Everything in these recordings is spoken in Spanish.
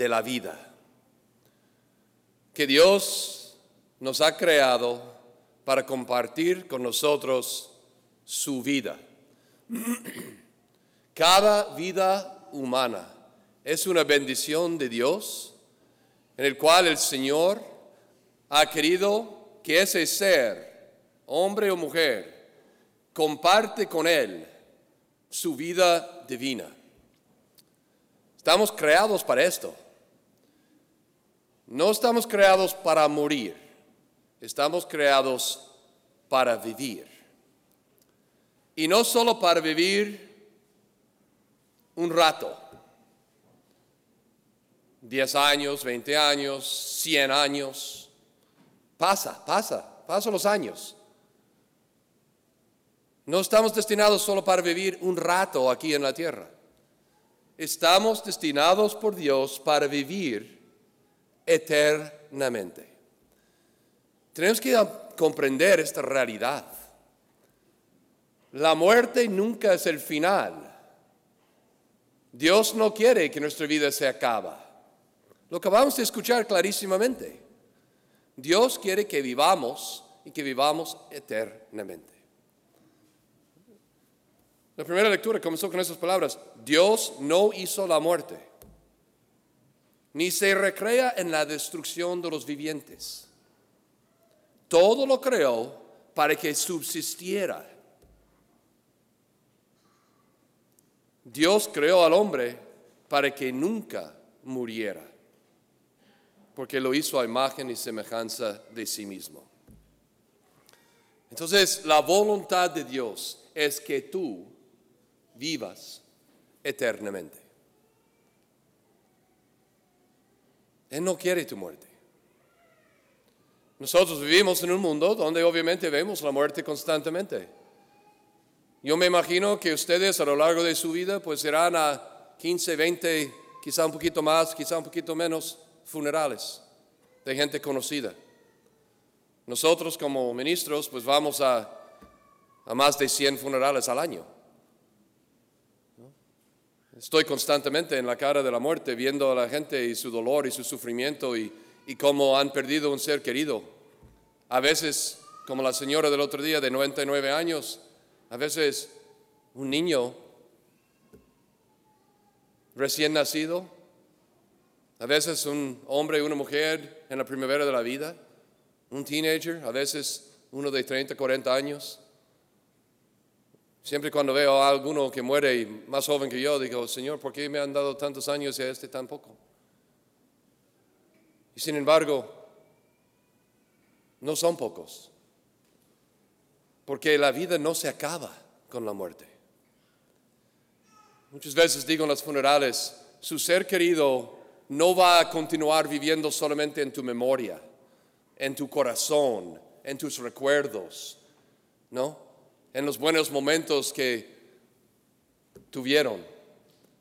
de la vida. Que Dios nos ha creado para compartir con nosotros su vida. Cada vida humana es una bendición de Dios en el cual el Señor ha querido que ese ser, hombre o mujer, comparte con Él su vida divina. Estamos creados para esto. No estamos creados para morir, estamos creados para vivir. Y no solo para vivir un rato, 10 años, 20 años, 100 años. Pasa, pasa, pasan los años. No estamos destinados solo para vivir un rato aquí en la tierra. Estamos destinados por Dios para vivir eternamente. Tenemos que comprender esta realidad. La muerte nunca es el final. Dios no quiere que nuestra vida se acabe. Lo acabamos de escuchar clarísimamente. Dios quiere que vivamos y que vivamos eternamente. La primera lectura comenzó con esas palabras. Dios no hizo la muerte, ni se recrea en la destrucción de los vivientes. Todo lo creó para que subsistiera. Dios creó al hombre para que nunca muriera porque lo hizo a imagen y semejanza de sí mismo. Entonces, la voluntad de Dios es que tú vivas eternamente. Él no quiere tu muerte. Nosotros vivimos en un mundo donde obviamente vemos la muerte constantemente. Yo me imagino que ustedes a lo largo de su vida pues irán a 15, 20, quizá un poquito más, quizá un poquito menos funerales de gente conocida. Nosotros como ministros pues vamos a, a más de 100 funerales al año. Estoy constantemente en la cara de la muerte viendo a la gente y su dolor y su sufrimiento y, y cómo han perdido un ser querido. A veces, como la señora del otro día de 99 años, a veces un niño recién nacido a veces un hombre y una mujer en la primavera de la vida, un teenager, a veces uno de 30, 40 años. Siempre cuando veo a alguno que muere más joven que yo, digo, Señor, ¿por qué me han dado tantos años y a este tan poco? Y sin embargo, no son pocos, porque la vida no se acaba con la muerte. Muchas veces digo en los funerales, su ser querido no va a continuar viviendo solamente en tu memoria, en tu corazón, en tus recuerdos, ¿no? En los buenos momentos que tuvieron.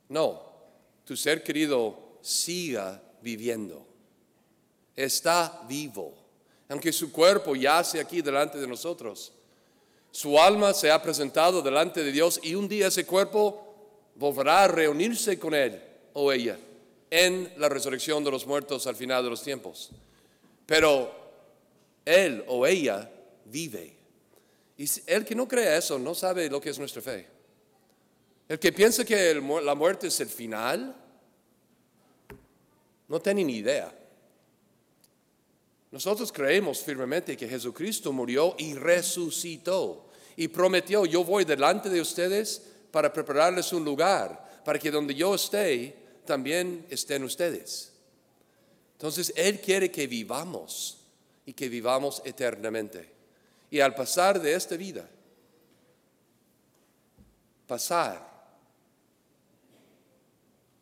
No, tu ser querido siga viviendo. Está vivo. Aunque su cuerpo yace aquí delante de nosotros, su alma se ha presentado delante de Dios y un día ese cuerpo volverá a reunirse con él o ella en la resurrección de los muertos al final de los tiempos. Pero él o ella vive. Y el que no cree eso no sabe lo que es nuestra fe. El que piensa que la muerte es el final, no tiene ni idea. Nosotros creemos firmemente que Jesucristo murió y resucitó y prometió, yo voy delante de ustedes para prepararles un lugar, para que donde yo esté, también estén ustedes. Entonces, Él quiere que vivamos y que vivamos eternamente. Y al pasar de esta vida, pasar,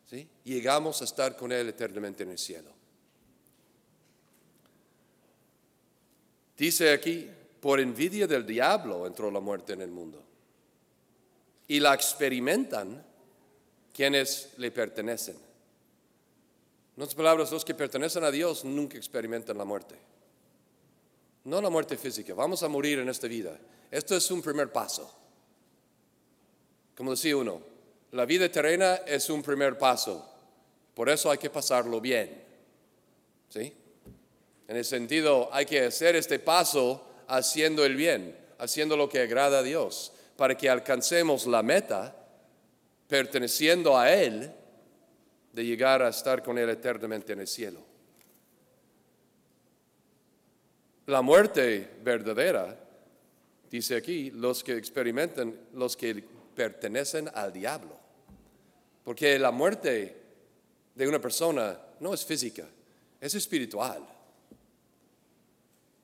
¿sí? llegamos a estar con Él eternamente en el cielo. Dice aquí, por envidia del diablo entró la muerte en el mundo. Y la experimentan quienes le pertenecen. En otras palabras, los que pertenecen a Dios nunca experimentan la muerte. No la muerte física, vamos a morir en esta vida. Esto es un primer paso. Como decía uno, la vida terrena es un primer paso Por eso hay que pasarlo bien. ¿Sí? En el sentido, hay que hacer este paso haciendo el bien, haciendo lo que agrada a Dios, para que alcancemos la meta, perteneciendo a Él, de llegar a estar con Él eternamente en el cielo. La muerte verdadera, dice aquí, los que experimentan, los que pertenecen al diablo. Porque la muerte de una persona no es física, es espiritual.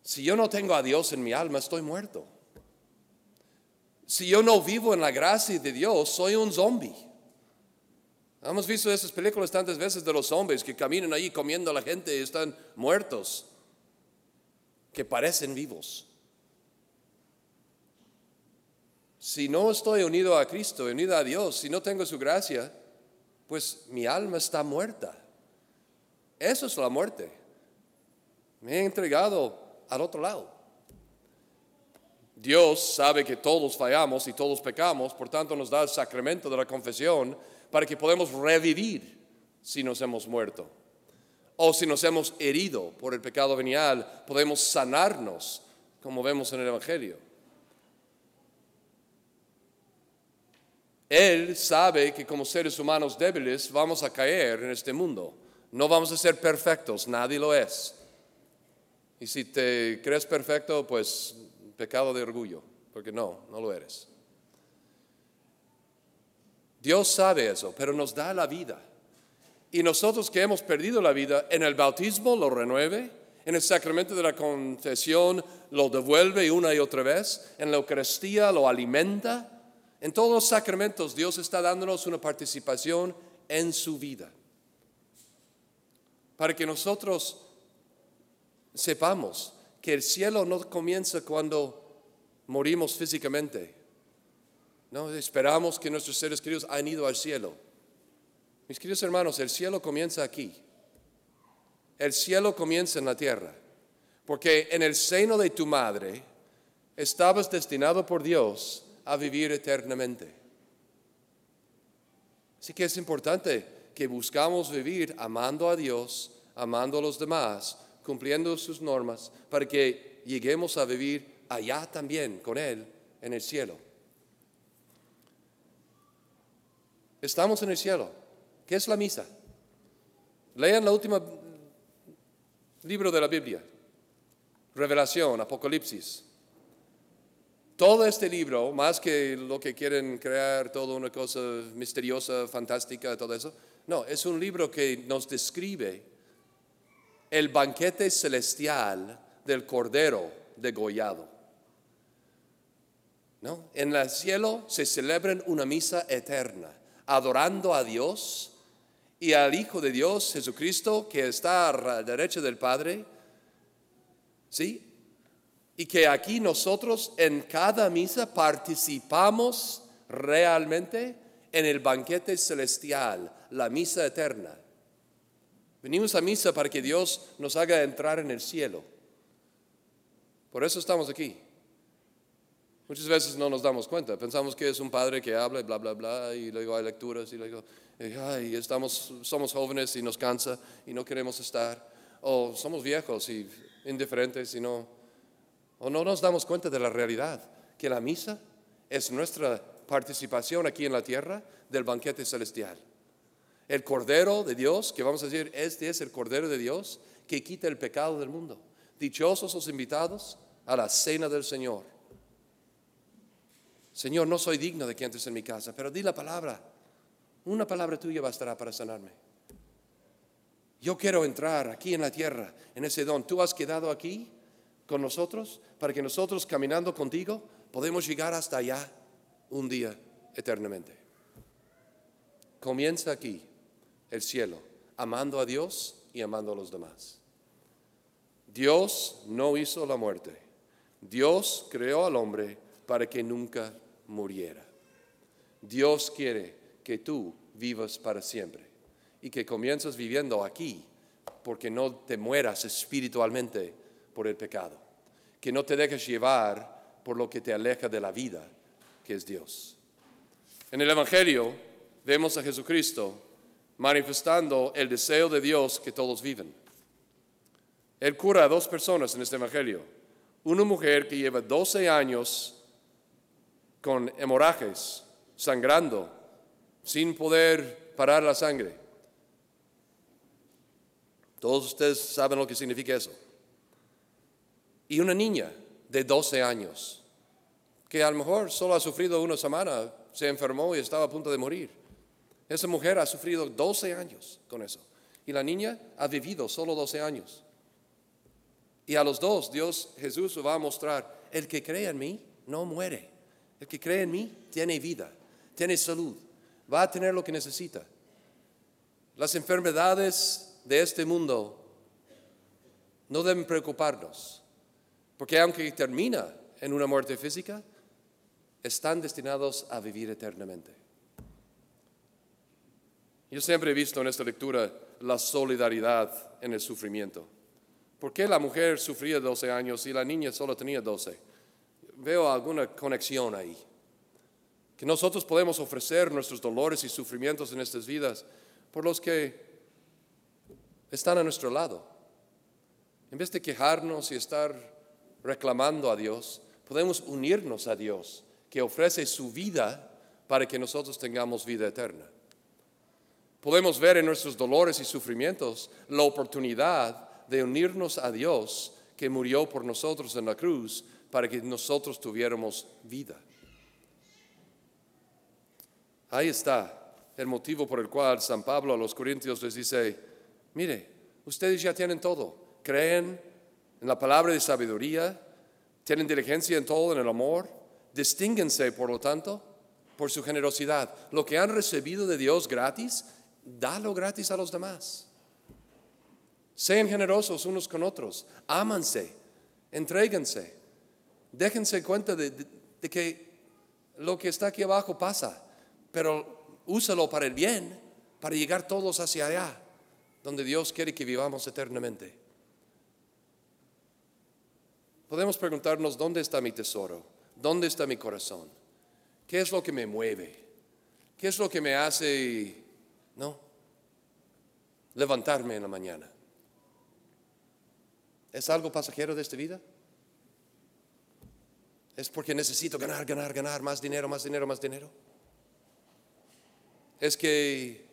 Si yo no tengo a Dios en mi alma, estoy muerto. Si yo no vivo en la gracia de Dios, soy un zombie. Hemos visto esas películas tantas veces de los zombies que caminan ahí comiendo a la gente y están muertos, que parecen vivos. Si no estoy unido a Cristo, unido a Dios, si no tengo su gracia, pues mi alma está muerta. Eso es la muerte. Me he entregado al otro lado. Dios sabe que todos fallamos y todos pecamos, por tanto nos da el sacramento de la confesión para que podamos revivir si nos hemos muerto. O si nos hemos herido por el pecado venial, podemos sanarnos, como vemos en el Evangelio. Él sabe que como seres humanos débiles vamos a caer en este mundo. No vamos a ser perfectos, nadie lo es. Y si te crees perfecto, pues pecado de orgullo, porque no, no lo eres. Dios sabe eso, pero nos da la vida. Y nosotros que hemos perdido la vida, en el bautismo lo renueve, en el sacramento de la confesión lo devuelve una y otra vez, en la Eucaristía lo alimenta. En todos los sacramentos Dios está dándonos una participación en su vida. Para que nosotros sepamos que el cielo no comienza cuando morimos físicamente. No, esperamos que nuestros seres queridos han ido al cielo. Mis queridos hermanos, el cielo comienza aquí. El cielo comienza en la tierra. Porque en el seno de tu madre estabas destinado por Dios a vivir eternamente. Así que es importante que buscamos vivir amando a Dios, amando a los demás, cumpliendo sus normas, para que lleguemos a vivir allá también con Él en el cielo. Estamos en el cielo. ¿Qué es la misa? Lean la última libro de la Biblia, Revelación, Apocalipsis. Todo este libro, más que lo que quieren crear, toda una cosa misteriosa, fantástica, todo eso, no, es un libro que nos describe el banquete celestial del Cordero degollado. ¿No? En el cielo se celebra una misa eterna, adorando a Dios y al Hijo de Dios, Jesucristo, que está a la derecha del Padre. ¿Sí? Y que aquí nosotros en cada misa participamos realmente en el banquete celestial, la misa eterna. Venimos a misa para que Dios nos haga entrar en el cielo. Por eso estamos aquí. Muchas veces no nos damos cuenta. Pensamos que es un padre que habla y bla, bla, bla, y luego hay lecturas y luego, ay, estamos, somos jóvenes y nos cansa y no queremos estar. O somos viejos y indiferentes y no. O no nos damos cuenta de la realidad, que la misa es nuestra participación aquí en la tierra del banquete celestial. El Cordero de Dios, que vamos a decir, este es el Cordero de Dios que quita el pecado del mundo. Dichosos los invitados a la cena del Señor. Señor, no soy digno de que entres en mi casa, pero di la palabra. Una palabra tuya bastará para sanarme. Yo quiero entrar aquí en la tierra, en ese don. Tú has quedado aquí con nosotros para que nosotros, caminando contigo, podemos llegar hasta allá un día eternamente. Comienza aquí el cielo, amando a Dios y amando a los demás. Dios no hizo la muerte. Dios creó al hombre para que nunca muriera. Dios quiere que tú vivas para siempre y que comiences viviendo aquí porque no te mueras espiritualmente por el pecado, que no te dejes llevar por lo que te aleja de la vida, que es Dios. En el Evangelio vemos a Jesucristo manifestando el deseo de Dios que todos viven. Él cura a dos personas en este Evangelio. Una mujer que lleva 12 años con hemorragias, sangrando, sin poder parar la sangre. Todos ustedes saben lo que significa eso. Y una niña de 12 años, que a lo mejor solo ha sufrido una semana, se enfermó y estaba a punto de morir. Esa mujer ha sufrido 12 años con eso. Y la niña ha vivido solo 12 años. Y a los dos Dios Jesús va a mostrar, el que cree en mí no muere. El que cree en mí tiene vida, tiene salud, va a tener lo que necesita. Las enfermedades de este mundo no deben preocuparnos, porque aunque termina en una muerte física, están destinados a vivir eternamente. Yo siempre he visto en esta lectura la solidaridad en el sufrimiento. ¿Por qué la mujer sufría 12 años y la niña solo tenía 12? Veo alguna conexión ahí. Que nosotros podemos ofrecer nuestros dolores y sufrimientos en estas vidas por los que están a nuestro lado. En vez de quejarnos y estar reclamando a Dios, podemos unirnos a Dios, que ofrece su vida para que nosotros tengamos vida eterna. Podemos ver en nuestros dolores y sufrimientos la oportunidad de unirnos a Dios que murió por nosotros en la cruz para que nosotros tuviéramos vida. Ahí está el motivo por el cual San Pablo a los Corintios les dice, mire, ustedes ya tienen todo, creen en la palabra de sabiduría, tienen diligencia en todo, en el amor, distínguense por lo tanto por su generosidad. Lo que han recibido de Dios gratis, dalo gratis a los demás. Sean generosos unos con otros, ámanse, entréguense, déjense cuenta de, que lo que está aquí abajo pasa, pero úsalo para el bien, para llegar todos hacia allá, donde Dios quiere que vivamos eternamente. Podemos preguntarnos, ¿dónde está mi tesoro? ¿Dónde está mi corazón? ¿Qué es lo que me mueve? ¿Qué es lo que me hace, no, levantarme en la mañana? ¿Es algo pasajero de esta vida? ¿Es porque necesito ganar, ganar, ganar, más dinero, más dinero, más dinero? ¿Es que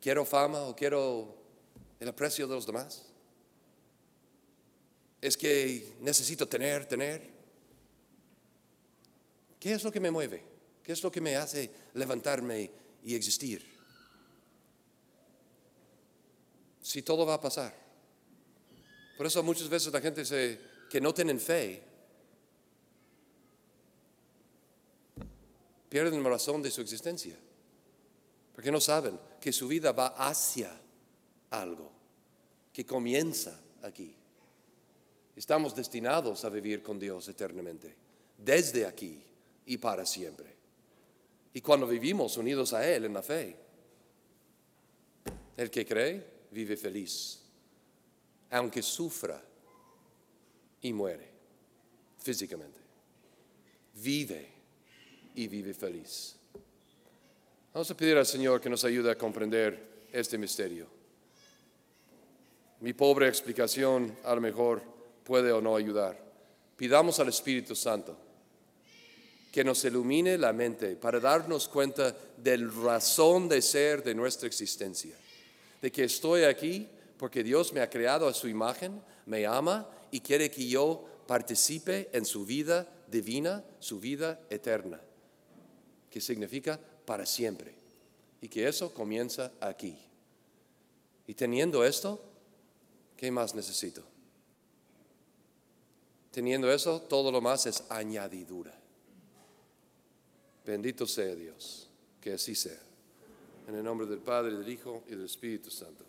quiero fama o quiero el aprecio de los demás? ¿Es que necesito tener, tener? ¿Qué es lo que me mueve? ¿Qué es lo que me hace levantarme y existir? Si todo va a pasar. Por eso muchas veces la gente dice que no tienen fe pierden la razón de su existencia. Porque no saben que su vida va hacia algo, que comienza aquí. Estamos destinados a vivir con Dios eternamente, desde aquí y para siempre. Y cuando vivimos unidos a Él en la fe, el que cree vive feliz aunque sufra y muere físicamente. Vive y vive feliz. Vamos a pedir al Señor que nos ayude a comprender este misterio. Mi pobre explicación a lo mejor puede o no ayudar. Pidamos al Espíritu Santo que nos ilumine la mente para darnos cuenta del razón de ser de nuestra existencia, de que estoy aquí porque Dios me ha creado a su imagen, me ama y quiere que yo participe en su vida divina, su vida eterna, que significa para siempre. Y que eso comienza aquí. Y teniendo esto, ¿qué más necesito? Teniendo eso, todo lo más es añadidura. Bendito sea Dios, que así sea. En el nombre del Padre, del Hijo y del Espíritu Santo.